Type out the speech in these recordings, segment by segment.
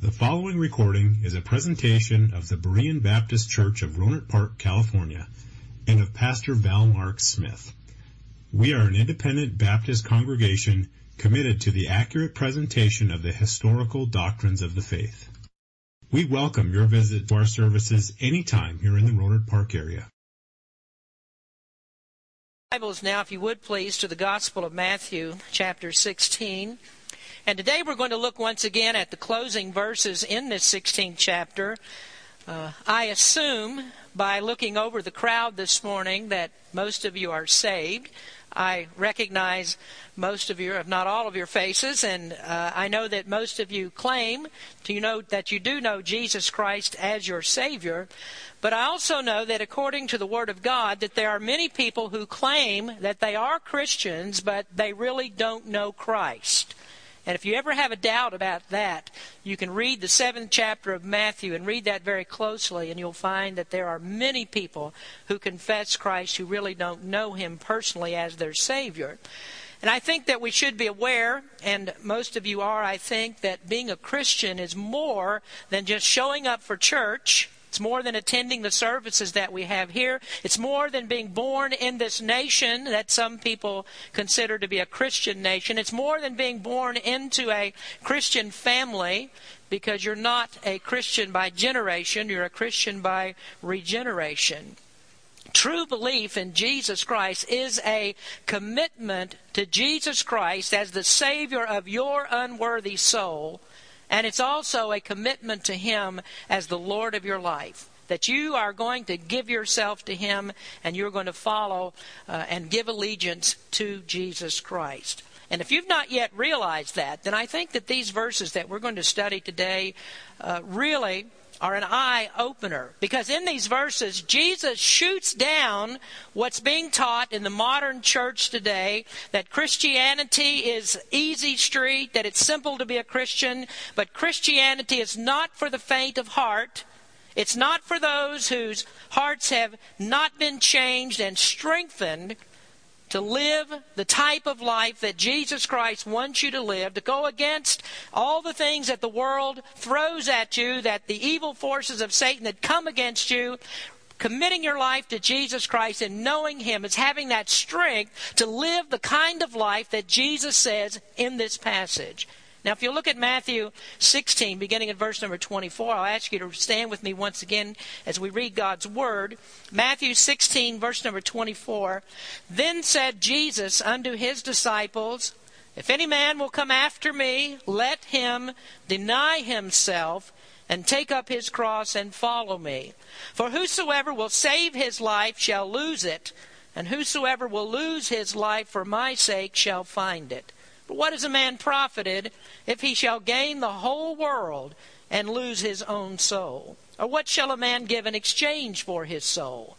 The following recording is a presentation of the Berean Baptist Church of Rohnert Park, California, and of Pastor Val Mark Smith. We are an independent Baptist congregation committed to the accurate presentation of the historical doctrines of the faith. We welcome your visit to our services anytime here in the Rohnert Park area. Bibles now, if you would please, to the Gospel of Matthew, chapter 16. And today we're going to look once again at the closing verses in this 16th chapter. Uh, I assume by looking over the crowd this morning that most of you are saved. I recognize most of your, if not all of your faces, and uh, I know that most of you claim to know that you do know Jesus Christ as your Savior. But I also know that according to the Word of God, that there are many people who claim that they are Christians, but they really don't know Christ. And if you ever have a doubt about that, you can read the seventh chapter of Matthew and read that very closely, and you'll find that there are many people who confess Christ who really don't know him personally as their Savior. And I think that we should be aware, and most of you are, I think, that being a Christian is more than just showing up for church it's more than attending the services that we have here. It's more than being born in this nation that some people consider to be a Christian nation. It's more than being born into a Christian family because you're not a Christian by generation, you're a Christian by regeneration. True belief in Jesus Christ is a commitment to Jesus Christ as the Savior of your unworthy soul and it's also a commitment to Him as the Lord of your life. That you are going to give yourself to Him and you're going to follow uh, and give allegiance to Jesus Christ. And if you've not yet realized that, then I think that these verses that we're going to study today uh, really are an eye opener because in these verses, Jesus shoots down what's being taught in the modern church today that Christianity is easy street, that it's simple to be a Christian, but Christianity is not for the faint of heart. It's not for those whose hearts have not been changed and strengthened to live the type of life that Jesus Christ wants you to live, to go against all the things that the world throws at you, that the evil forces of Satan that come against you, committing your life to Jesus Christ and knowing Him is having that strength to live the kind of life that Jesus says in this passage. Now, if you look at Matthew 16, beginning at verse number 24, I'll ask you to stand with me once again as we read God's Word. Matthew 16, verse number 24. Then said Jesus unto his disciples, If any man will come after me, let him deny himself and take up his cross and follow me. For whosoever will save his life shall lose it, and whosoever will lose his life for my sake shall find it. What is a man profited if he shall gain the whole world and lose his own soul? Or what shall a man give in exchange for his soul?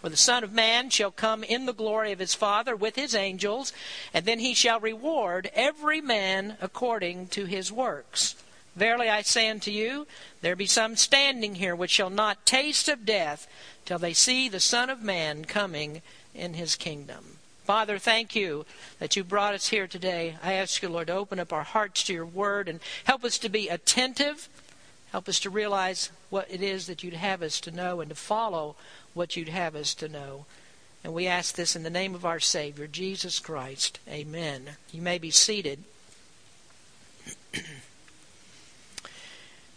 For the Son of Man shall come in the glory of his Father with his angels, and then he shall reward every man according to his works. Verily I say unto you, there be some standing here which shall not taste of death till they see the Son of Man coming in his kingdom. Father, thank you that you brought us here today. I ask you, Lord, to open up our hearts to your word and help us to be attentive. Help us to realize what it is that you'd have us to know and to follow what you'd have us to know. And we ask this in the name of our Savior, Jesus Christ. Amen. You may be seated. a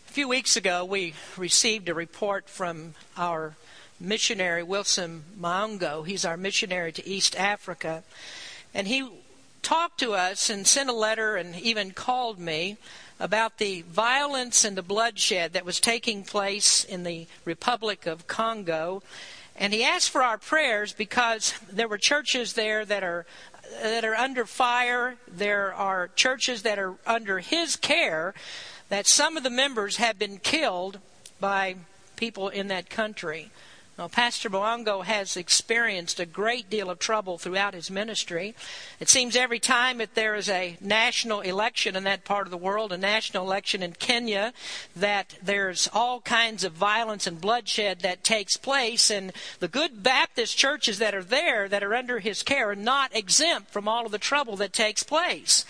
few weeks ago, we received a report from our missionary Wilson Maungo. He's our missionary to East Africa. And he talked to us and sent a letter and even called me about the violence and the bloodshed that was taking place in the Republic of Congo. And he asked for our prayers because there were churches there that are that are under fire. There are churches that are under his care that some of the members have been killed by people in that country. Well, Pastor Boango has experienced a great deal of trouble throughout his ministry. It seems every time that there is a national election in that part of the world, a national election in Kenya, that there's all kinds of violence and bloodshed that takes place. And the good Baptist churches that are there, that are under his care, are not exempt from all of the trouble that takes place.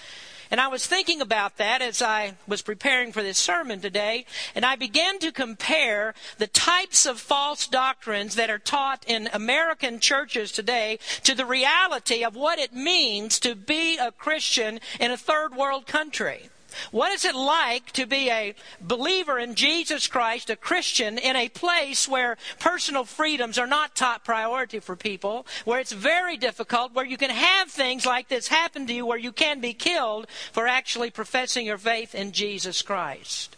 And I was thinking about that as I was preparing for this sermon today, and I began to compare the types of false doctrines that are taught in American churches today to the reality of what it means to be a Christian in a third world country. What is it like to be a believer in Jesus Christ, a Christian, in a place where personal freedoms are not top priority for people, where it's very difficult, where you can have things like this happen to you, where you can be killed for actually professing your faith in Jesus Christ?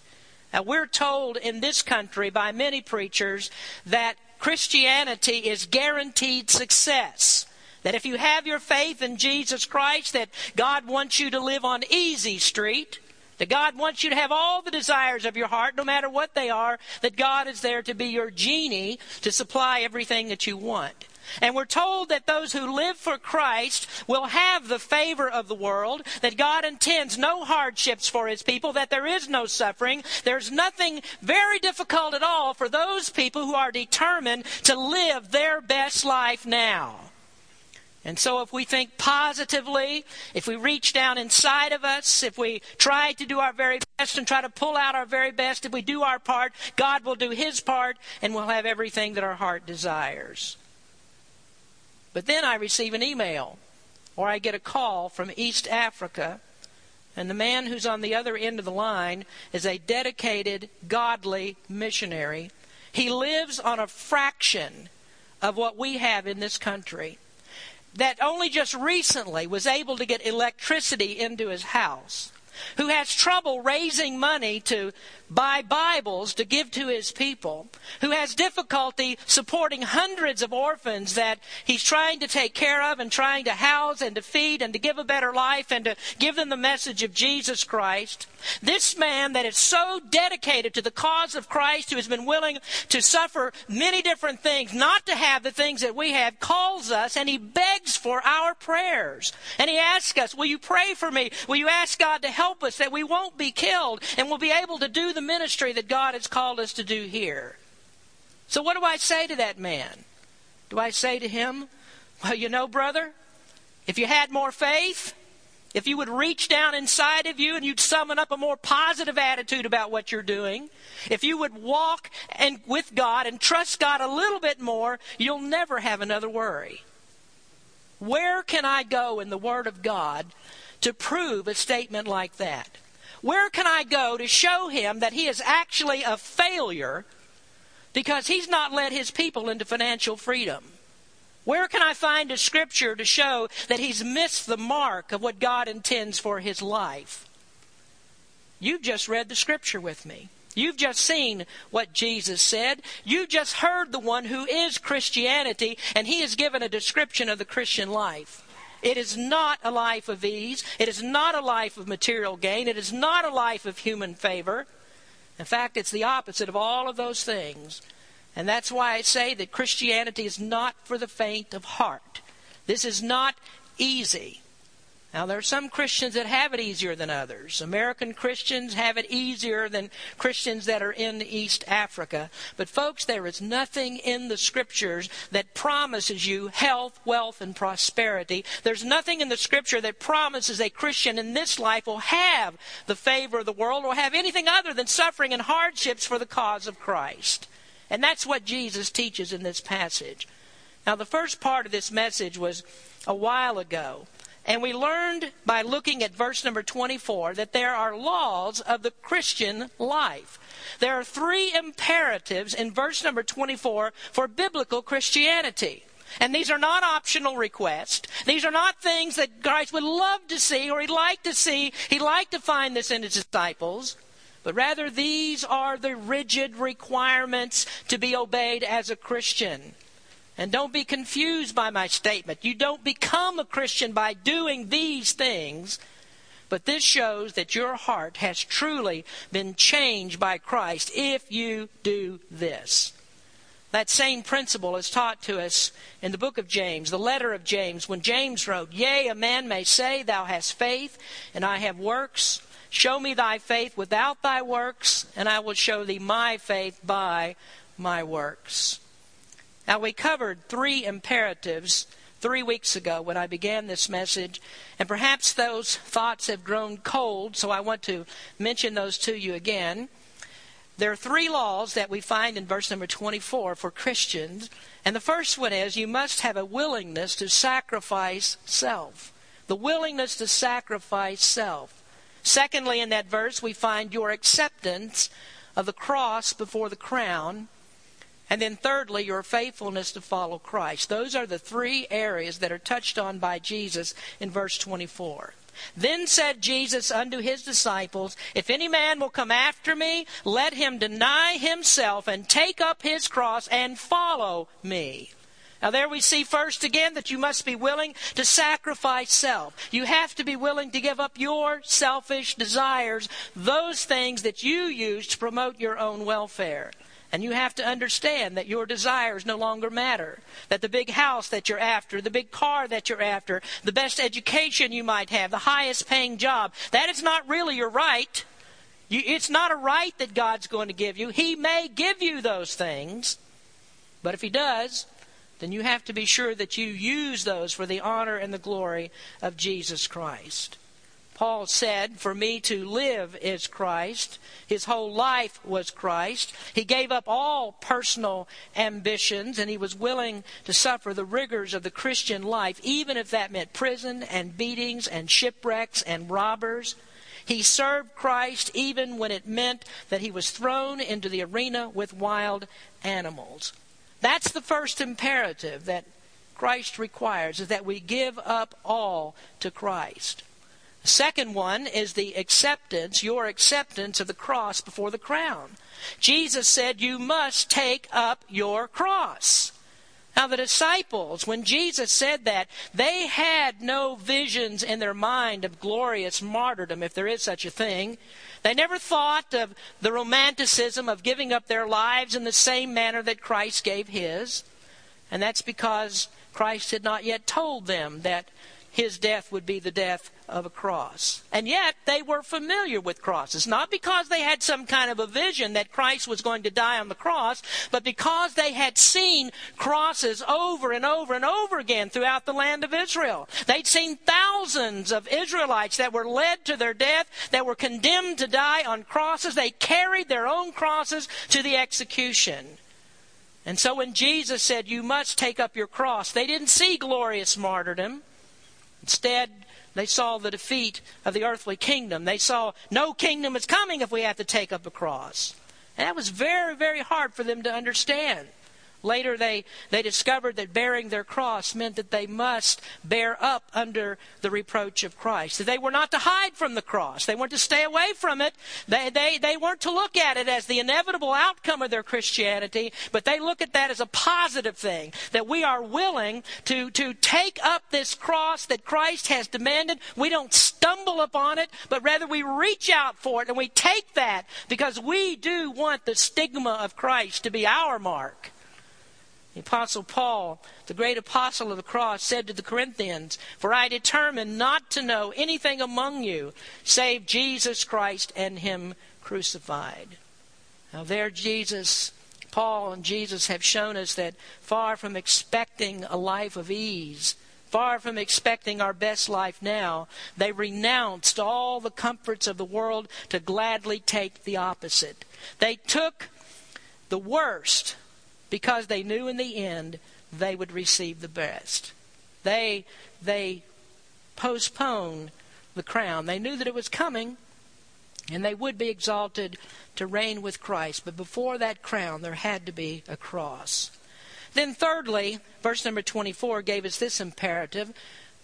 Now, we're told in this country by many preachers that Christianity is guaranteed success. That if you have your faith in Jesus Christ, that God wants you to live on easy street, that God wants you to have all the desires of your heart, no matter what they are, that God is there to be your genie to supply everything that you want. And we're told that those who live for Christ will have the favor of the world, that God intends no hardships for his people, that there is no suffering. There's nothing very difficult at all for those people who are determined to live their best life now. And so, if we think positively, if we reach down inside of us, if we try to do our very best and try to pull out our very best, if we do our part, God will do His part and we'll have everything that our heart desires. But then I receive an email or I get a call from East Africa, and the man who's on the other end of the line is a dedicated, godly missionary. He lives on a fraction of what we have in this country that only just recently was able to get electricity into his house, who has trouble raising money to buy Bibles to give to his people, who has difficulty supporting hundreds of orphans that he's trying to take care of and trying to house and to feed and to give a better life and to give them the message of Jesus Christ. This man that is so dedicated to the cause of Christ, who has been willing to suffer many different things, not to have the things that we have, calls us and he begs for our prayers. And he asks us, Will you pray for me? Will you ask God to help us that we won't be killed and we'll be able to do the ministry that God has called us to do here? So, what do I say to that man? Do I say to him, Well, you know, brother, if you had more faith, if you would reach down inside of you and you'd summon up a more positive attitude about what you're doing, if you would walk and with God and trust God a little bit more, you'll never have another worry. Where can I go in the Word of God to prove a statement like that? Where can I go to show him that he is actually a failure because he's not led his people into financial freedom? Where can I find a scripture to show that he's missed the mark of what God intends for his life? You've just read the scripture with me. You've just seen what Jesus said. You've just heard the one who is Christianity, and he has given a description of the Christian life. It is not a life of ease. It is not a life of material gain. It is not a life of human favor. In fact, it's the opposite of all of those things. And that's why I say that Christianity is not for the faint of heart. This is not easy. Now, there are some Christians that have it easier than others. American Christians have it easier than Christians that are in East Africa. But, folks, there is nothing in the Scriptures that promises you health, wealth, and prosperity. There's nothing in the Scripture that promises a Christian in this life will have the favor of the world or have anything other than suffering and hardships for the cause of Christ. And that's what Jesus teaches in this passage. Now, the first part of this message was a while ago. And we learned by looking at verse number 24 that there are laws of the Christian life. There are three imperatives in verse number 24 for biblical Christianity. And these are not optional requests. These are not things that Christ would love to see or he'd like to see. He'd like to find this in his disciples but rather these are the rigid requirements to be obeyed as a Christian. And don't be confused by my statement. You don't become a Christian by doing these things, but this shows that your heart has truly been changed by Christ if you do this. That same principle is taught to us in the book of James, the letter of James, when James wrote, Yea, a man may say, Thou hast faith, and I have works. Show me thy faith without thy works, and I will show thee my faith by my works. Now, we covered three imperatives three weeks ago when I began this message, and perhaps those thoughts have grown cold, so I want to mention those to you again. There are three laws that we find in verse number 24 for Christians, and the first one is you must have a willingness to sacrifice self. The willingness to sacrifice self. Secondly, in that verse, we find your acceptance of the cross before the crown. And then, thirdly, your faithfulness to follow Christ. Those are the three areas that are touched on by Jesus in verse 24. Then said Jesus unto his disciples, If any man will come after me, let him deny himself and take up his cross and follow me. Now, there we see first again that you must be willing to sacrifice self. You have to be willing to give up your selfish desires, those things that you use to promote your own welfare. And you have to understand that your desires no longer matter. That the big house that you're after, the big car that you're after, the best education you might have, the highest paying job, that is not really your right. You, it's not a right that God's going to give you. He may give you those things, but if He does, then you have to be sure that you use those for the honor and the glory of Jesus Christ. Paul said, For me to live is Christ. His whole life was Christ. He gave up all personal ambitions and he was willing to suffer the rigors of the Christian life, even if that meant prison and beatings and shipwrecks and robbers. He served Christ even when it meant that he was thrown into the arena with wild animals. That's the first imperative that Christ requires, is that we give up all to Christ. The second one is the acceptance, your acceptance of the cross before the crown. Jesus said, You must take up your cross. Now, the disciples, when Jesus said that, they had no visions in their mind of glorious martyrdom, if there is such a thing. They never thought of the romanticism of giving up their lives in the same manner that Christ gave his. And that's because Christ had not yet told them that his death would be the death of a cross. And yet they were familiar with crosses, not because they had some kind of a vision that Christ was going to die on the cross, but because they had seen crosses over and over and over again throughout the land of Israel. They'd seen thousands of Israelites that were led to their death, that were condemned to die on crosses. They carried their own crosses to the execution. And so when Jesus said, You must take up your cross, they didn't see glorious martyrdom. Instead, they saw the defeat of the earthly kingdom. They saw no kingdom is coming if we have to take up a cross. And that was very, very hard for them to understand. Later, they, they discovered that bearing their cross meant that they must bear up under the reproach of Christ. That they were not to hide from the cross. They weren't to stay away from it. They, they, they weren't to look at it as the inevitable outcome of their Christianity, but they look at that as a positive thing. That we are willing to, to take up this cross that Christ has demanded. We don't stumble upon it, but rather we reach out for it and we take that because we do want the stigma of Christ to be our mark. The Apostle Paul, the great apostle of the cross, said to the Corinthians, For I determined not to know anything among you save Jesus Christ and Him crucified. Now, there, Jesus, Paul and Jesus have shown us that far from expecting a life of ease, far from expecting our best life now, they renounced all the comforts of the world to gladly take the opposite. They took the worst because they knew in the end they would receive the best. They they postponed the crown. They knew that it was coming and they would be exalted to reign with Christ, but before that crown there had to be a cross. Then thirdly, verse number 24 gave us this imperative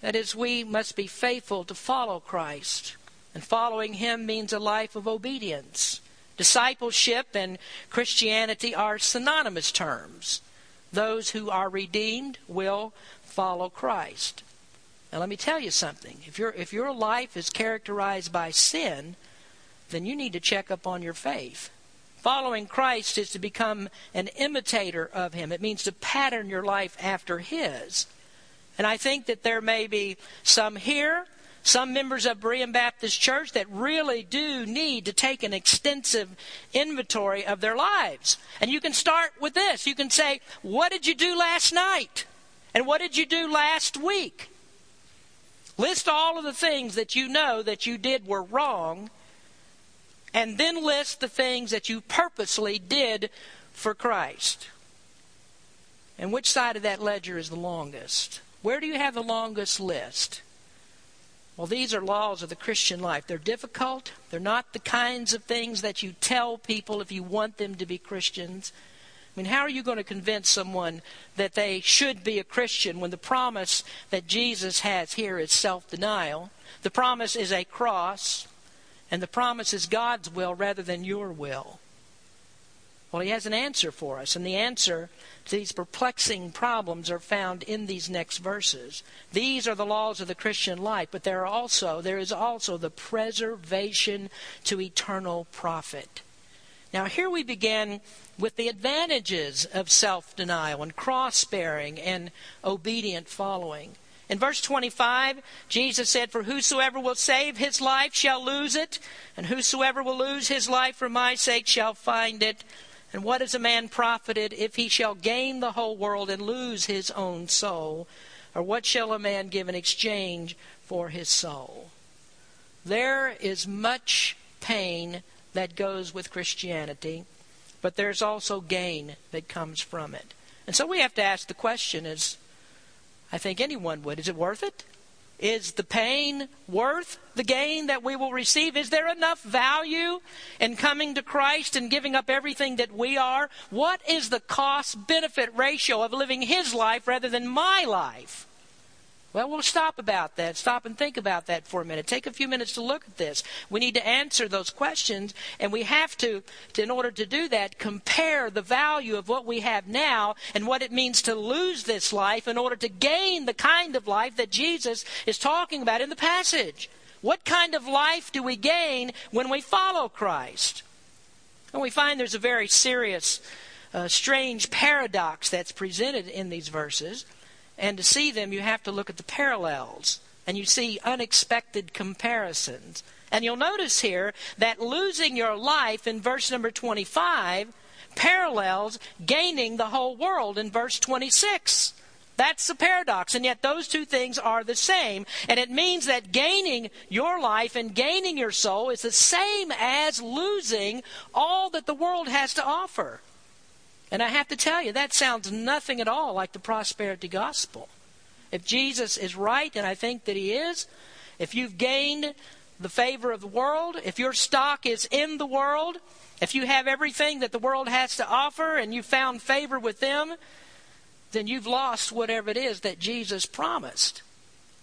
that is we must be faithful to follow Christ. And following him means a life of obedience. Discipleship and Christianity are synonymous terms. Those who are redeemed will follow Christ. Now let me tell you something. If your if your life is characterized by sin, then you need to check up on your faith. Following Christ is to become an imitator of him. It means to pattern your life after his. And I think that there may be some here some members of Berean Baptist Church that really do need to take an extensive inventory of their lives. And you can start with this. You can say, What did you do last night? And what did you do last week? List all of the things that you know that you did were wrong, and then list the things that you purposely did for Christ. And which side of that ledger is the longest? Where do you have the longest list? Well, these are laws of the Christian life. They're difficult. They're not the kinds of things that you tell people if you want them to be Christians. I mean, how are you going to convince someone that they should be a Christian when the promise that Jesus has here is self denial? The promise is a cross, and the promise is God's will rather than your will. Well, he has an answer for us, and the answer these perplexing problems are found in these next verses. These are the laws of the Christian life, but there are also there is also the preservation to eternal profit. Now, here we begin with the advantages of self denial and cross bearing and obedient following. In verse 25, Jesus said, For whosoever will save his life shall lose it, and whosoever will lose his life for my sake shall find it. And what is a man profited if he shall gain the whole world and lose his own soul? Or what shall a man give in exchange for his soul? There is much pain that goes with Christianity, but there's also gain that comes from it. And so we have to ask the question as I think anyone would, is it worth it? Is the pain worth the gain that we will receive? Is there enough value in coming to Christ and giving up everything that we are? What is the cost benefit ratio of living His life rather than my life? Well, we'll stop about that. Stop and think about that for a minute. Take a few minutes to look at this. We need to answer those questions, and we have to, in order to do that, compare the value of what we have now and what it means to lose this life in order to gain the kind of life that Jesus is talking about in the passage. What kind of life do we gain when we follow Christ? And we find there's a very serious, uh, strange paradox that's presented in these verses. And to see them, you have to look at the parallels. And you see unexpected comparisons. And you'll notice here that losing your life in verse number 25 parallels gaining the whole world in verse 26. That's the paradox. And yet those two things are the same. And it means that gaining your life and gaining your soul is the same as losing all that the world has to offer. And I have to tell you, that sounds nothing at all like the prosperity gospel. If Jesus is right, and I think that he is, if you've gained the favor of the world, if your stock is in the world, if you have everything that the world has to offer and you found favor with them, then you've lost whatever it is that Jesus promised.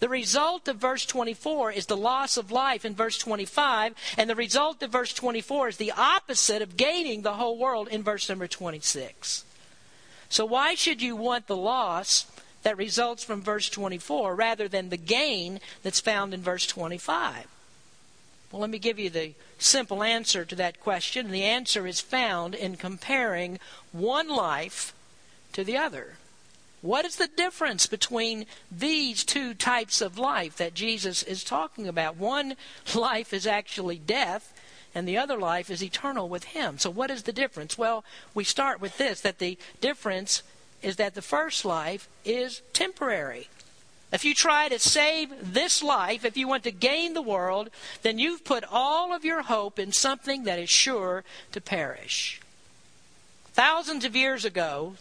The result of verse 24 is the loss of life in verse 25, and the result of verse 24 is the opposite of gaining the whole world in verse number 26. So, why should you want the loss that results from verse 24 rather than the gain that's found in verse 25? Well, let me give you the simple answer to that question. The answer is found in comparing one life to the other. What is the difference between these two types of life that Jesus is talking about? One life is actually death, and the other life is eternal with Him. So, what is the difference? Well, we start with this that the difference is that the first life is temporary. If you try to save this life, if you want to gain the world, then you've put all of your hope in something that is sure to perish. Thousands of years ago,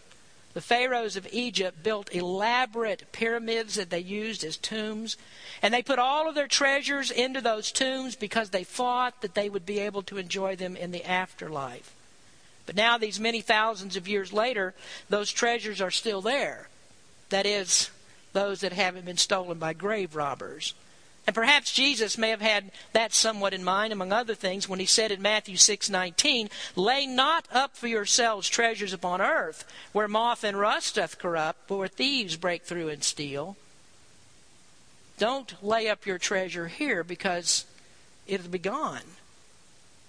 the pharaohs of Egypt built elaborate pyramids that they used as tombs. And they put all of their treasures into those tombs because they thought that they would be able to enjoy them in the afterlife. But now, these many thousands of years later, those treasures are still there. That is, those that haven't been stolen by grave robbers. And perhaps Jesus may have had that somewhat in mind, among other things, when he said in Matthew 6:19, "Lay not up for yourselves treasures upon earth, where moth and rust doth corrupt, but where thieves break through and steal." Don't lay up your treasure here because it'll be gone.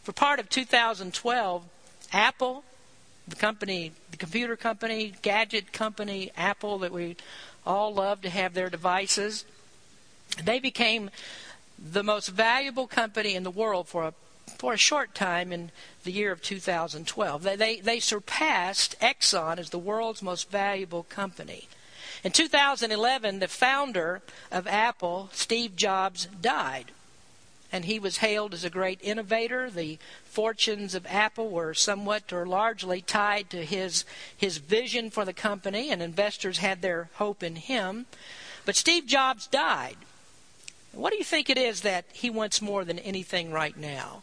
For part of 2012, Apple, the company, the computer company, gadget company, Apple, that we all love to have their devices they became the most valuable company in the world for a for a short time in the year of 2012. They, they, they surpassed Exxon as the world's most valuable company. In 2011, the founder of Apple, Steve Jobs, died. And he was hailed as a great innovator. The fortunes of Apple were somewhat or largely tied to his, his vision for the company, and investors had their hope in him. But Steve Jobs died. What do you think it is that he wants more than anything right now?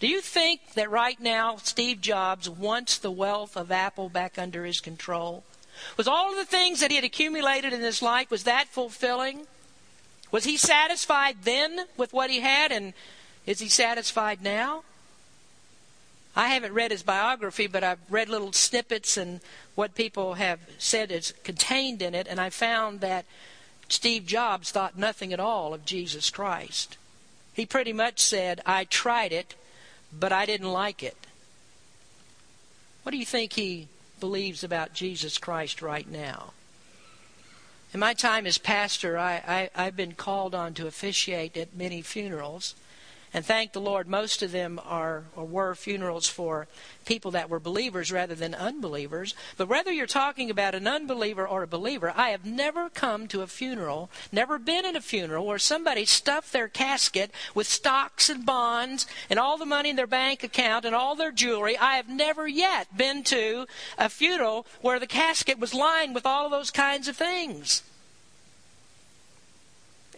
Do you think that right now Steve Jobs wants the wealth of Apple back under his control? Was all of the things that he had accumulated in his life, was that fulfilling? Was he satisfied then with what he had, and is he satisfied now? I haven't read his biography, but I've read little snippets and what people have said is contained in it, and I found that Steve Jobs thought nothing at all of Jesus Christ. He pretty much said, I tried it, but I didn't like it. What do you think he believes about Jesus Christ right now? In my time as pastor, I, I, have been called on to officiate at many funerals. And thank the Lord, most of them are or were funerals for people that were believers rather than unbelievers. But whether you're talking about an unbeliever or a believer, I have never come to a funeral, never been in a funeral where somebody stuffed their casket with stocks and bonds and all the money in their bank account and all their jewelry. I have never yet been to a funeral where the casket was lined with all of those kinds of things.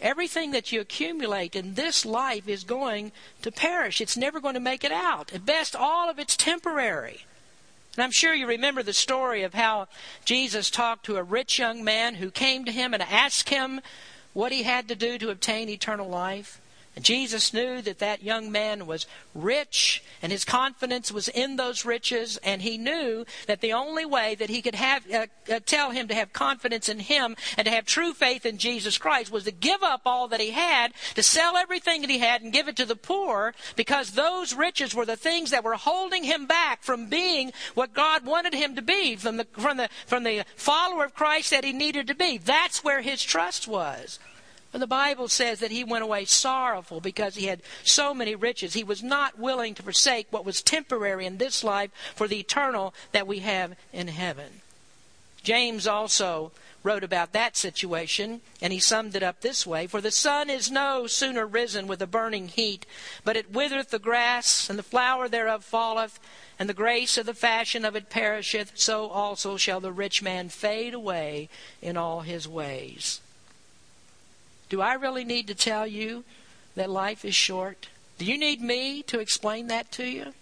Everything that you accumulate in this life is going to perish. It's never going to make it out. At best, all of it's temporary. And I'm sure you remember the story of how Jesus talked to a rich young man who came to him and asked him what he had to do to obtain eternal life. Jesus knew that that young man was rich and his confidence was in those riches. And he knew that the only way that he could have, uh, uh, tell him to have confidence in him and to have true faith in Jesus Christ was to give up all that he had, to sell everything that he had and give it to the poor because those riches were the things that were holding him back from being what God wanted him to be, from the, from the, from the follower of Christ that he needed to be. That's where his trust was. The Bible says that he went away sorrowful because he had so many riches. He was not willing to forsake what was temporary in this life for the eternal that we have in heaven. James also wrote about that situation, and he summed it up this way For the sun is no sooner risen with a burning heat, but it withereth the grass, and the flower thereof falleth, and the grace of the fashion of it perisheth, so also shall the rich man fade away in all his ways. Do I really need to tell you that life is short? Do you need me to explain that to you?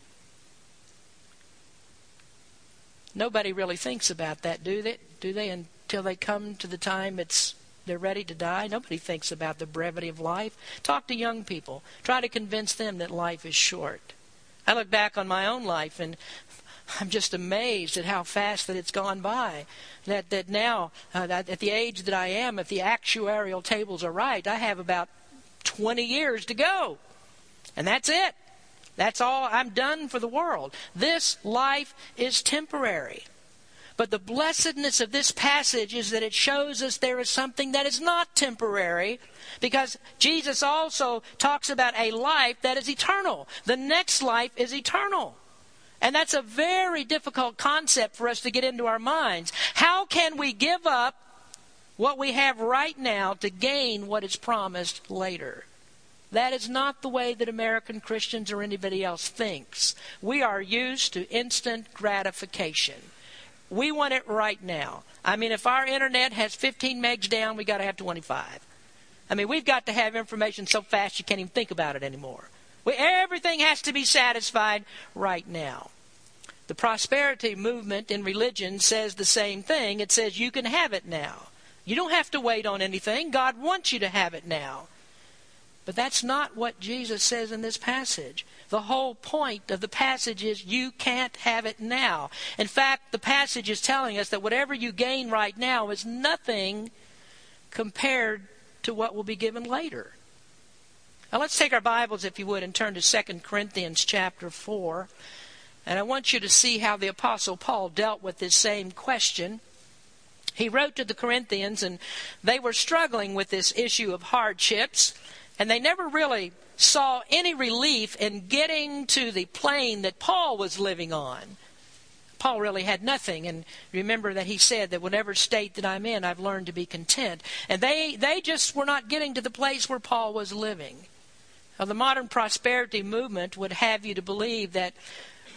Nobody really thinks about that, do they? Do they until they come to the time it's they're ready to die? Nobody thinks about the brevity of life. Talk to young people. Try to convince them that life is short. I look back on my own life and I'm just amazed at how fast that it's gone by. That that now, uh, that at the age that I am, if the actuarial tables are right, I have about 20 years to go, and that's it. That's all. I'm done for the world. This life is temporary. But the blessedness of this passage is that it shows us there is something that is not temporary because Jesus also talks about a life that is eternal. The next life is eternal. And that's a very difficult concept for us to get into our minds. How can we give up what we have right now to gain what is promised later? That is not the way that American Christians or anybody else thinks. We are used to instant gratification. We want it right now. I mean, if our internet has 15 megs down, we got to have 25. I mean, we've got to have information so fast you can't even think about it anymore. Everything has to be satisfied right now. The prosperity movement in religion says the same thing. It says you can have it now. You don't have to wait on anything. God wants you to have it now. But that's not what Jesus says in this passage. The whole point of the passage is you can't have it now. In fact, the passage is telling us that whatever you gain right now is nothing compared to what will be given later. Now let's take our Bibles, if you would, and turn to 2 Corinthians chapter 4. And I want you to see how the Apostle Paul dealt with this same question. He wrote to the Corinthians, and they were struggling with this issue of hardships, and they never really saw any relief in getting to the plane that Paul was living on. Paul really had nothing. And remember that he said that whatever state that I'm in, I've learned to be content. And they, they just were not getting to the place where Paul was living. Now, the modern prosperity movement would have you to believe that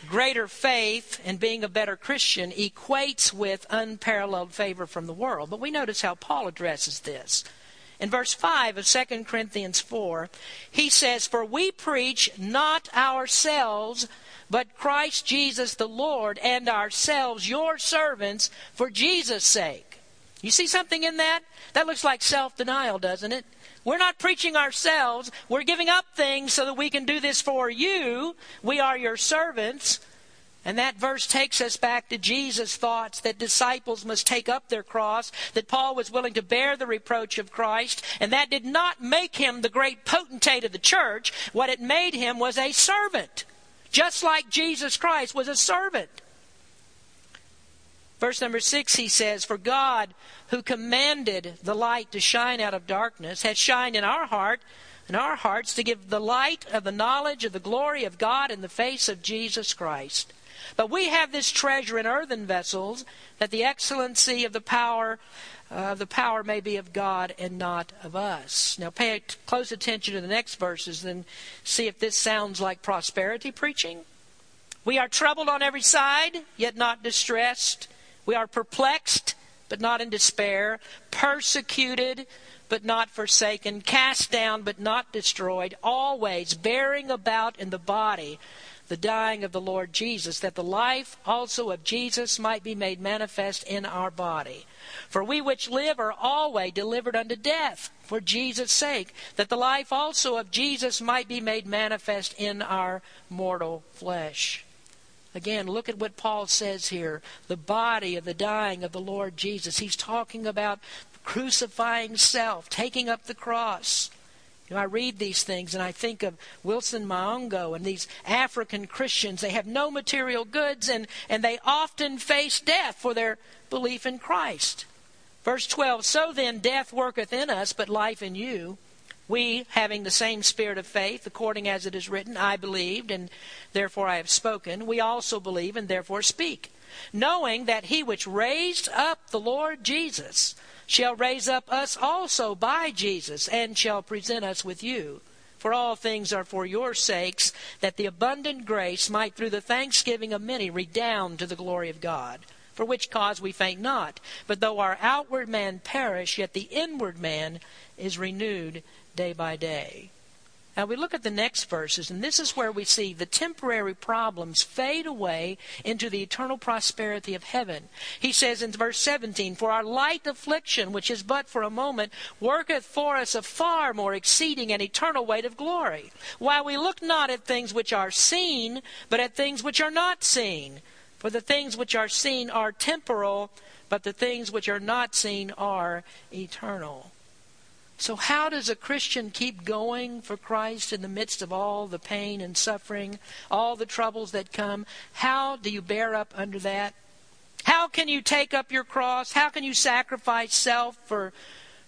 greater faith and being a better Christian equates with unparalleled favor from the world. But we notice how Paul addresses this. In verse 5 of 2 Corinthians 4, he says, For we preach not ourselves, but Christ Jesus the Lord, and ourselves your servants for Jesus' sake. You see something in that? That looks like self denial, doesn't it? We're not preaching ourselves. We're giving up things so that we can do this for you. We are your servants. And that verse takes us back to Jesus' thoughts that disciples must take up their cross, that Paul was willing to bear the reproach of Christ, and that did not make him the great potentate of the church. What it made him was a servant, just like Jesus Christ was a servant. Verse number six, he says, For God, who commanded the light to shine out of darkness, has shined in our heart, in our hearts, to give the light of the knowledge of the glory of God in the face of Jesus Christ. But we have this treasure in earthen vessels, that the excellency of the power uh, the power may be of God and not of us. Now, pay close attention to the next verses, and see if this sounds like prosperity preaching. We are troubled on every side, yet not distressed. We are perplexed, but not in despair, persecuted, but not forsaken, cast down, but not destroyed, always bearing about in the body the dying of the Lord Jesus, that the life also of Jesus might be made manifest in our body. For we which live are always delivered unto death for Jesus' sake, that the life also of Jesus might be made manifest in our mortal flesh. Again, look at what Paul says here the body of the dying of the Lord Jesus. He's talking about crucifying self, taking up the cross. You know, I read these things and I think of Wilson Maungo and these African Christians. They have no material goods and, and they often face death for their belief in Christ. Verse 12 So then death worketh in us, but life in you. We, having the same spirit of faith, according as it is written, I believed, and therefore I have spoken, we also believe, and therefore speak, knowing that he which raised up the Lord Jesus shall raise up us also by Jesus, and shall present us with you. For all things are for your sakes, that the abundant grace might through the thanksgiving of many redound to the glory of God. For which cause we faint not, but though our outward man perish, yet the inward man is renewed day by day. Now we look at the next verses, and this is where we see the temporary problems fade away into the eternal prosperity of heaven. He says in verse 17, For our light affliction, which is but for a moment, worketh for us a far more exceeding and eternal weight of glory. While we look not at things which are seen, but at things which are not seen. For the things which are seen are temporal, but the things which are not seen are eternal. So, how does a Christian keep going for Christ in the midst of all the pain and suffering, all the troubles that come? How do you bear up under that? How can you take up your cross? How can you sacrifice self for,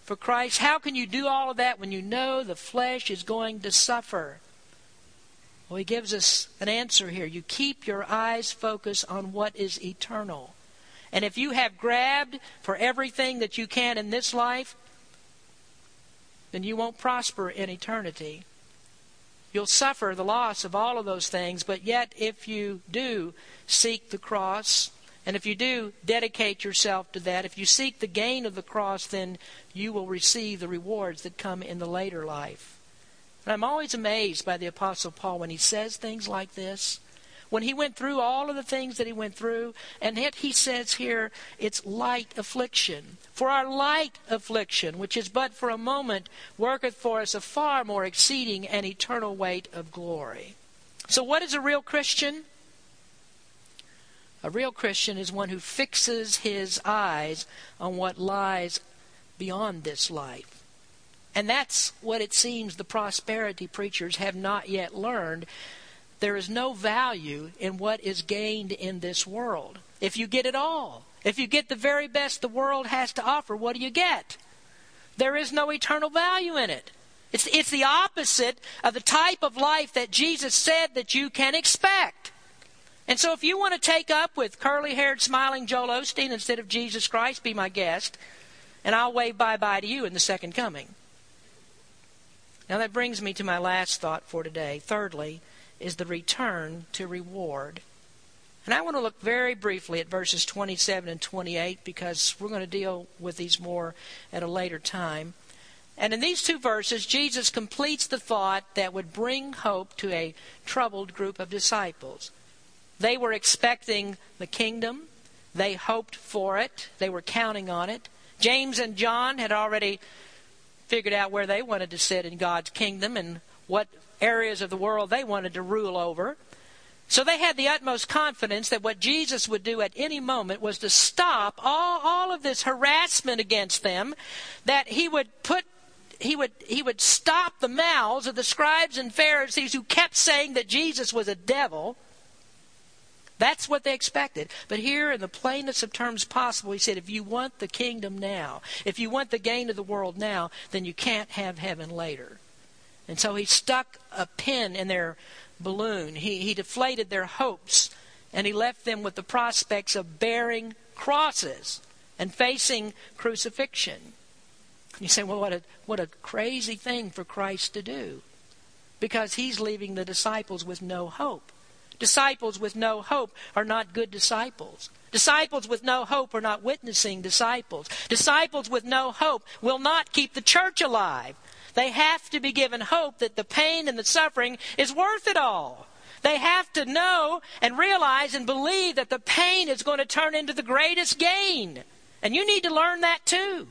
for Christ? How can you do all of that when you know the flesh is going to suffer? Well, he gives us an answer here. You keep your eyes focused on what is eternal. And if you have grabbed for everything that you can in this life, then you won't prosper in eternity. You'll suffer the loss of all of those things, but yet if you do seek the cross, and if you do dedicate yourself to that, if you seek the gain of the cross, then you will receive the rewards that come in the later life. And I'm always amazed by the Apostle Paul when he says things like this when he went through all of the things that he went through, and yet he says here it's light affliction. For our light affliction, which is but for a moment, worketh for us a far more exceeding and eternal weight of glory. So, what is a real Christian? A real Christian is one who fixes his eyes on what lies beyond this life. And that's what it seems the prosperity preachers have not yet learned there is no value in what is gained in this world. If you get it all, if you get the very best the world has to offer, what do you get? There is no eternal value in it. It's, it's the opposite of the type of life that Jesus said that you can expect. And so if you want to take up with curly haired, smiling Joel Osteen instead of Jesus Christ, be my guest, and I'll wave bye bye to you in the second coming. Now that brings me to my last thought for today. Thirdly, is the return to reward. And I want to look very briefly at verses 27 and 28 because we're going to deal with these more at a later time. And in these two verses, Jesus completes the thought that would bring hope to a troubled group of disciples. They were expecting the kingdom, they hoped for it, they were counting on it. James and John had already figured out where they wanted to sit in God's kingdom and what areas of the world they wanted to rule over. So they had the utmost confidence that what Jesus would do at any moment was to stop all, all of this harassment against them, that he would put he would he would stop the mouths of the scribes and Pharisees who kept saying that Jesus was a devil. That's what they expected. But here, in the plainest of terms possible, he said, if you want the kingdom now, if you want the gain of the world now, then you can't have heaven later. And so he stuck a pin in their balloon. He, he deflated their hopes, and he left them with the prospects of bearing crosses and facing crucifixion. You say, well, what a, what a crazy thing for Christ to do. Because he's leaving the disciples with no hope. Disciples with no hope are not good disciples. Disciples with no hope are not witnessing disciples. Disciples with no hope will not keep the church alive. They have to be given hope that the pain and the suffering is worth it all. They have to know and realize and believe that the pain is going to turn into the greatest gain. And you need to learn that too.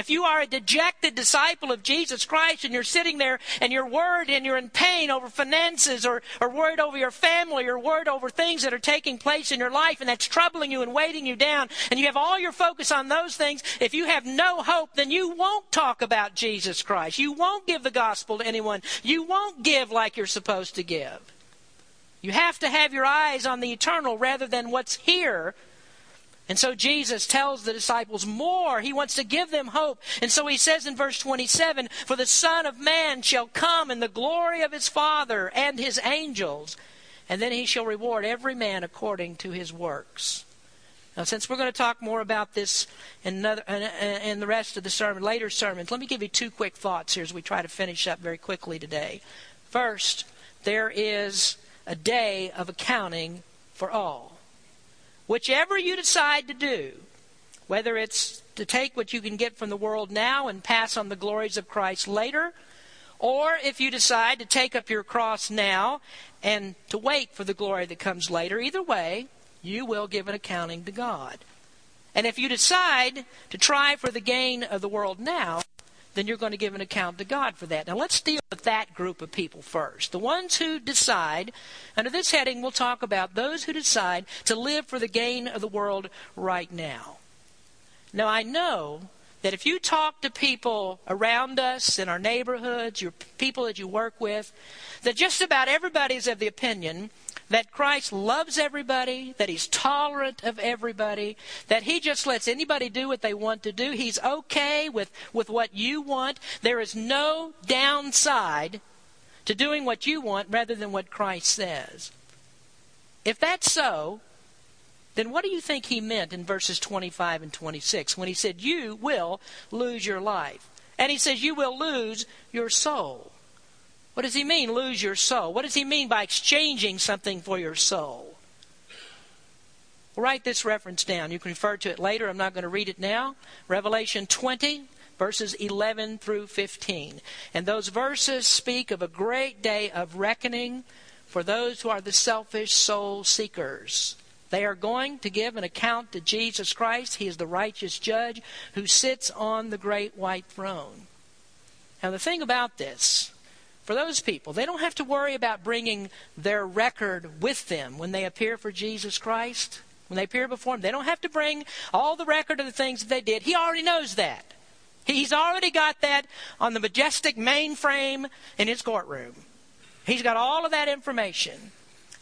If you are a dejected disciple of Jesus Christ and you're sitting there and you're worried and you're in pain over finances or, or worried over your family or worried over things that are taking place in your life and that's troubling you and weighting you down and you have all your focus on those things, if you have no hope, then you won't talk about Jesus Christ. You won't give the gospel to anyone. You won't give like you're supposed to give. You have to have your eyes on the eternal rather than what's here and so Jesus tells the disciples more. He wants to give them hope. And so he says in verse 27 For the Son of Man shall come in the glory of his Father and his angels, and then he shall reward every man according to his works. Now, since we're going to talk more about this in, another, in the rest of the sermon, later sermons, let me give you two quick thoughts here as we try to finish up very quickly today. First, there is a day of accounting for all. Whichever you decide to do, whether it's to take what you can get from the world now and pass on the glories of Christ later, or if you decide to take up your cross now and to wait for the glory that comes later, either way, you will give an accounting to God. And if you decide to try for the gain of the world now, then you're going to give an account to God for that. Now let's deal with that group of people first. The ones who decide, under this heading, we'll talk about those who decide to live for the gain of the world right now. Now I know that if you talk to people around us in our neighborhoods, your people that you work with, that just about everybody is of the opinion that Christ loves everybody, that He's tolerant of everybody, that He just lets anybody do what they want to do. He's okay with, with what you want. There is no downside to doing what you want rather than what Christ says. If that's so, then what do you think He meant in verses 25 and 26 when He said, You will lose your life? And He says, You will lose your soul. What does he mean, lose your soul? What does he mean by exchanging something for your soul? write this reference down. You can refer to it later. I'm not going to read it now. Revelation 20, verses 11 through 15. And those verses speak of a great day of reckoning for those who are the selfish soul seekers. They are going to give an account to Jesus Christ. He is the righteous judge who sits on the great white throne. Now, the thing about this for those people. They don't have to worry about bringing their record with them when they appear for Jesus Christ. When they appear before Him, they don't have to bring all the record of the things that they did. He already knows that. He's already got that on the majestic mainframe in his courtroom. He's got all of that information.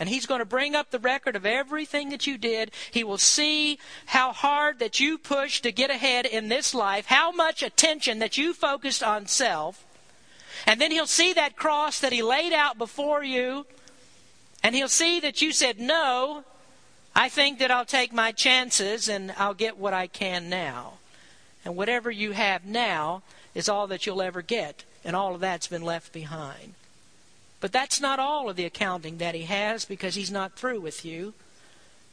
And he's going to bring up the record of everything that you did. He will see how hard that you pushed to get ahead in this life, how much attention that you focused on self. And then he'll see that cross that he laid out before you. And he'll see that you said, No, I think that I'll take my chances and I'll get what I can now. And whatever you have now is all that you'll ever get, and all of that's been left behind. But that's not all of the accounting that he has because he's not through with you.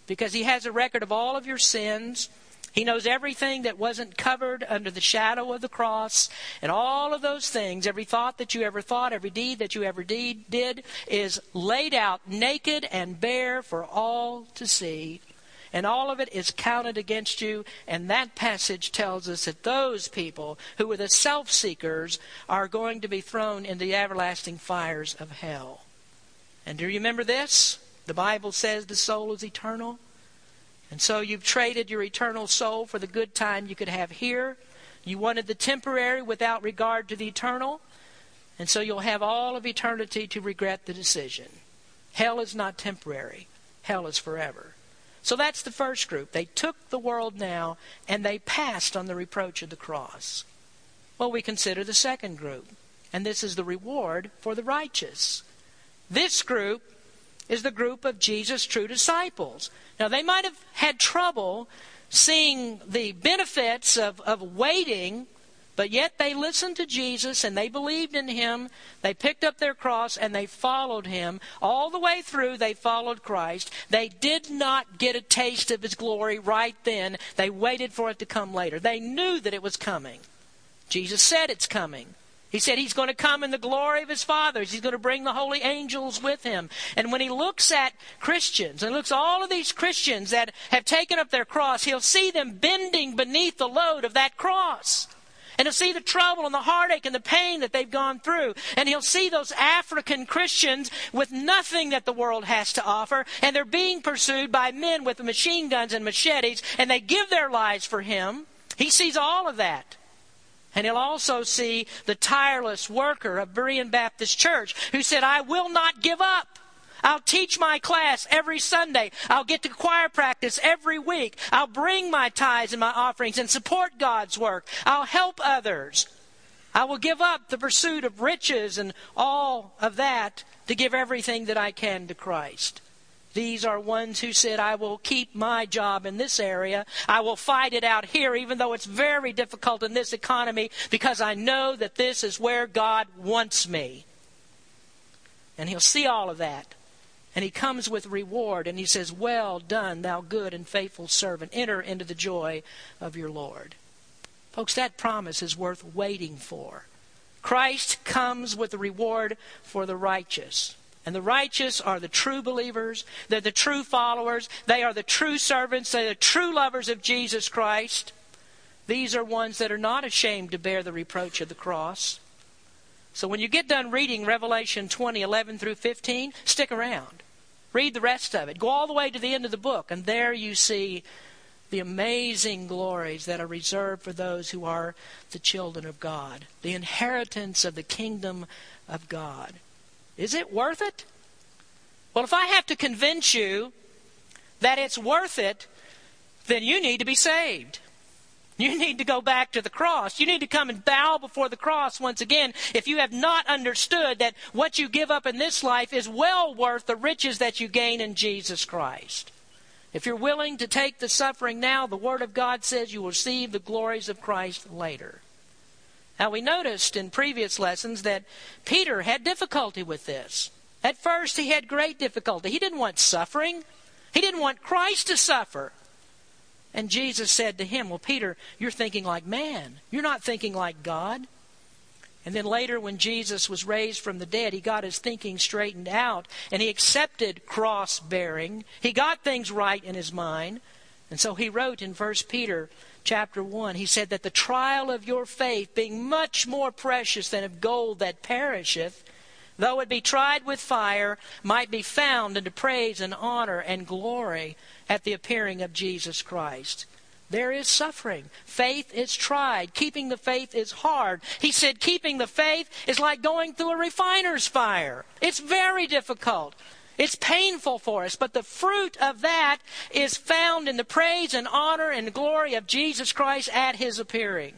Because he has a record of all of your sins he knows everything that wasn't covered under the shadow of the cross, and all of those things, every thought that you ever thought, every deed that you ever did, did is laid out naked and bare for all to see. And all of it is counted against you. And that passage tells us that those people who were the self seekers are going to be thrown into the everlasting fires of hell. And do you remember this? The Bible says the soul is eternal. And so you've traded your eternal soul for the good time you could have here. You wanted the temporary without regard to the eternal. And so you'll have all of eternity to regret the decision. Hell is not temporary, hell is forever. So that's the first group. They took the world now and they passed on the reproach of the cross. Well, we consider the second group, and this is the reward for the righteous. This group is the group of Jesus' true disciples. Now, they might have had trouble seeing the benefits of, of waiting, but yet they listened to Jesus and they believed in him. They picked up their cross and they followed him. All the way through, they followed Christ. They did not get a taste of his glory right then. They waited for it to come later. They knew that it was coming. Jesus said it's coming. He said he's going to come in the glory of his fathers. He's going to bring the holy angels with him. And when he looks at Christians and looks at all of these Christians that have taken up their cross, he'll see them bending beneath the load of that cross. And he'll see the trouble and the heartache and the pain that they've gone through. And he'll see those African Christians with nothing that the world has to offer. And they're being pursued by men with machine guns and machetes. And they give their lives for him. He sees all of that. And he'll also see the tireless worker of Berean Baptist Church who said, I will not give up. I'll teach my class every Sunday. I'll get to choir practice every week. I'll bring my tithes and my offerings and support God's work. I'll help others. I will give up the pursuit of riches and all of that to give everything that I can to Christ. These are ones who said, I will keep my job in this area. I will fight it out here, even though it's very difficult in this economy, because I know that this is where God wants me. And he'll see all of that. And he comes with reward, and he says, Well done, thou good and faithful servant. Enter into the joy of your Lord. Folks, that promise is worth waiting for. Christ comes with the reward for the righteous. And the righteous are the true believers. They're the true followers. They are the true servants. They're the true lovers of Jesus Christ. These are ones that are not ashamed to bear the reproach of the cross. So when you get done reading Revelation 20, 11 through 15, stick around. Read the rest of it. Go all the way to the end of the book, and there you see the amazing glories that are reserved for those who are the children of God, the inheritance of the kingdom of God. Is it worth it? Well, if I have to convince you that it's worth it, then you need to be saved. You need to go back to the cross. You need to come and bow before the cross once again if you have not understood that what you give up in this life is well worth the riches that you gain in Jesus Christ. If you're willing to take the suffering now, the Word of God says you will receive the glories of Christ later. Now, we noticed in previous lessons that Peter had difficulty with this. At first, he had great difficulty. He didn't want suffering, he didn't want Christ to suffer. And Jesus said to him, Well, Peter, you're thinking like man, you're not thinking like God. And then later, when Jesus was raised from the dead, he got his thinking straightened out and he accepted cross bearing. He got things right in his mind. And so he wrote in 1 Peter chapter 1, he said that the trial of your faith, being much more precious than of gold that perisheth, though it be tried with fire, might be found unto praise and honor and glory at the appearing of Jesus Christ. There is suffering. Faith is tried. Keeping the faith is hard. He said keeping the faith is like going through a refiner's fire. It's very difficult. It's painful for us, but the fruit of that is found in the praise and honor and glory of Jesus Christ at his appearing.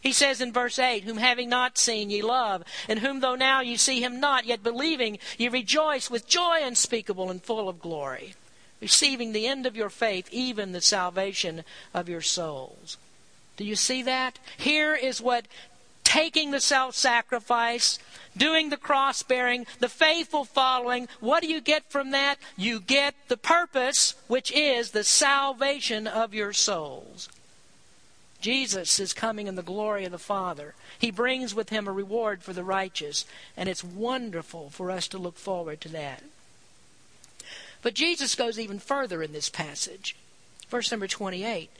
He says in verse 8, Whom having not seen ye love, and whom though now ye see him not, yet believing ye rejoice with joy unspeakable and full of glory, receiving the end of your faith, even the salvation of your souls. Do you see that? Here is what taking the self sacrifice, doing the cross bearing, the faithful following, what do you get from that? You get the purpose, which is the salvation of your souls. Jesus is coming in the glory of the Father. He brings with him a reward for the righteous, and it's wonderful for us to look forward to that. But Jesus goes even further in this passage. Verse number 28.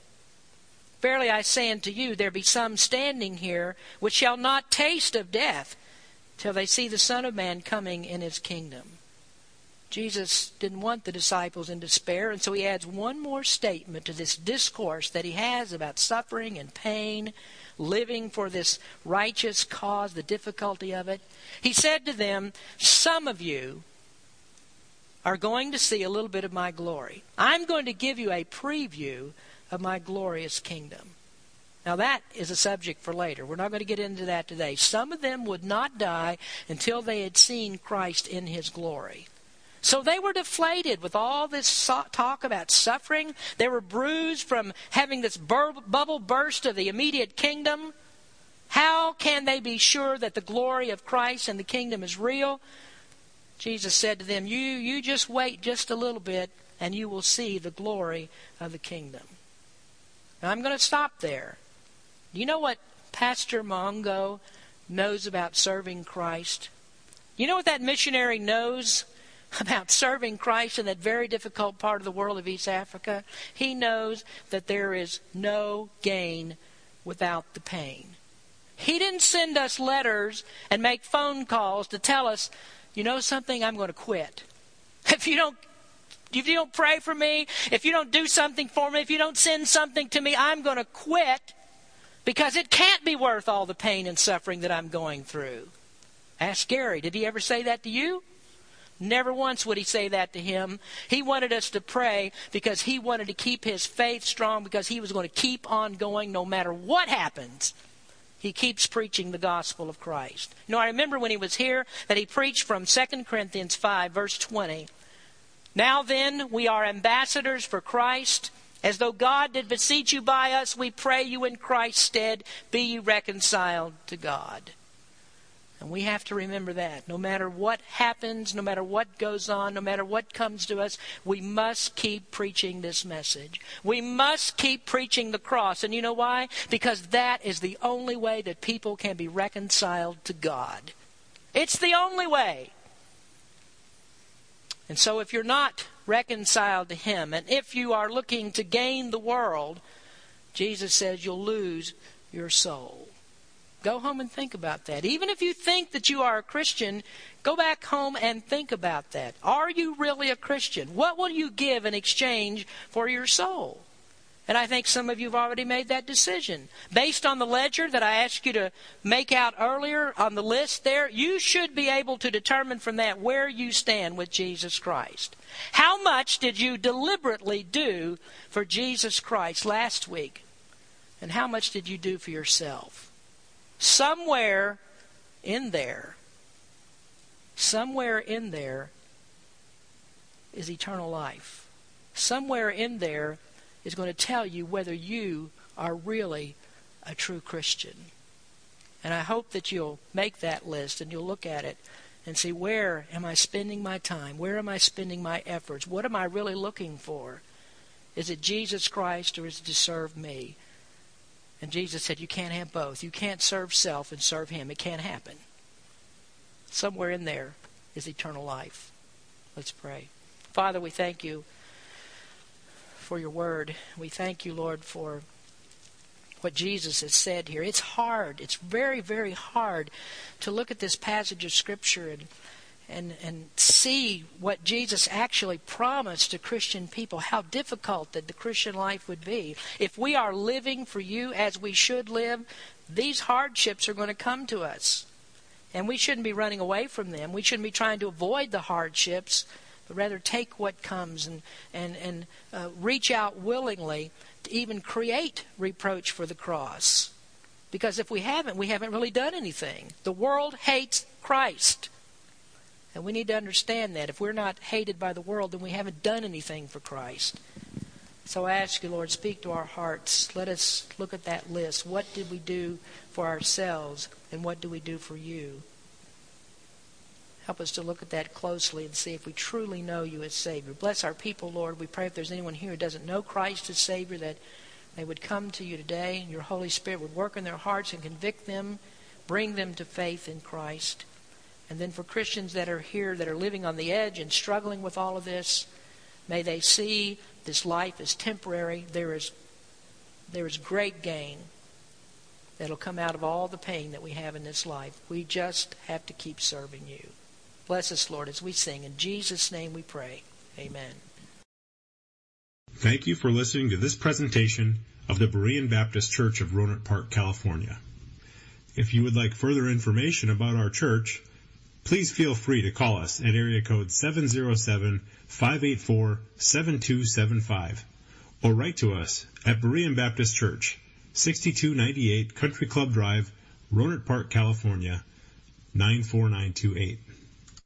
Verily I say unto you, there be some standing here which shall not taste of death till they see the Son of Man coming in his kingdom. Jesus didn't want the disciples in despair, and so he adds one more statement to this discourse that he has about suffering and pain, living for this righteous cause, the difficulty of it. He said to them, Some of you are going to see a little bit of my glory. I'm going to give you a preview of my glorious kingdom. Now, that is a subject for later. We're not going to get into that today. Some of them would not die until they had seen Christ in his glory. So they were deflated with all this talk about suffering. They were bruised from having this bubble burst of the immediate kingdom. How can they be sure that the glory of Christ and the kingdom is real? Jesus said to them, You, you just wait just a little bit and you will see the glory of the kingdom. Now, I'm going to stop there. Do you know what Pastor Mongo knows about serving Christ? You know what that missionary knows about serving Christ in that very difficult part of the world of East Africa, he knows that there is no gain without the pain. He didn't send us letters and make phone calls to tell us, you know something, I'm going to quit. If you don't if you don't pray for me, if you don't do something for me, if you don't send something to me, I'm going to quit because it can't be worth all the pain and suffering that I'm going through. Ask Gary, did he ever say that to you? Never once would he say that to him. He wanted us to pray because he wanted to keep his faith strong because he was going to keep on going no matter what happens. He keeps preaching the gospel of Christ. You know, I remember when he was here that he preached from 2 Corinthians 5, verse 20. Now then, we are ambassadors for Christ. As though God did beseech you by us, we pray you in Christ's stead, be ye reconciled to God. And we have to remember that. No matter what happens, no matter what goes on, no matter what comes to us, we must keep preaching this message. We must keep preaching the cross. And you know why? Because that is the only way that people can be reconciled to God. It's the only way. And so if you're not reconciled to Him, and if you are looking to gain the world, Jesus says you'll lose your soul. Go home and think about that. Even if you think that you are a Christian, go back home and think about that. Are you really a Christian? What will you give in exchange for your soul? And I think some of you have already made that decision. Based on the ledger that I asked you to make out earlier on the list there, you should be able to determine from that where you stand with Jesus Christ. How much did you deliberately do for Jesus Christ last week? And how much did you do for yourself? Somewhere in there, somewhere in there is eternal life. Somewhere in there is going to tell you whether you are really a true Christian. And I hope that you'll make that list and you'll look at it and see where am I spending my time? Where am I spending my efforts? What am I really looking for? Is it Jesus Christ or is it to serve me? And Jesus said, You can't have both. You can't serve self and serve Him. It can't happen. Somewhere in there is eternal life. Let's pray. Father, we thank you for your word. We thank you, Lord, for what Jesus has said here. It's hard. It's very, very hard to look at this passage of Scripture and and, and see what Jesus actually promised to Christian people, how difficult that the Christian life would be. If we are living for you as we should live, these hardships are going to come to us. And we shouldn't be running away from them. We shouldn't be trying to avoid the hardships, but rather take what comes and, and, and uh, reach out willingly to even create reproach for the cross Because if we haven't, we haven't really done anything. The world hates Christ. And we need to understand that. If we're not hated by the world, then we haven't done anything for Christ. So I ask you, Lord, speak to our hearts. Let us look at that list. What did we do for ourselves, and what do we do for you? Help us to look at that closely and see if we truly know you as Savior. Bless our people, Lord. We pray if there's anyone here who doesn't know Christ as Savior, that they would come to you today, and your Holy Spirit would work in their hearts and convict them, bring them to faith in Christ. And then for Christians that are here that are living on the edge and struggling with all of this, may they see this life is temporary. There is, there is great gain that'll come out of all the pain that we have in this life. We just have to keep serving you. Bless us, Lord, as we sing. In Jesus' name we pray. Amen. Thank you for listening to this presentation of the Berean Baptist Church of Rohnert Park, California. If you would like further information about our church, please feel free to call us at area code 707-584-7275 or write to us at Berean Baptist Church, 6298 Country Club Drive, Rohnert Park, California, 94928.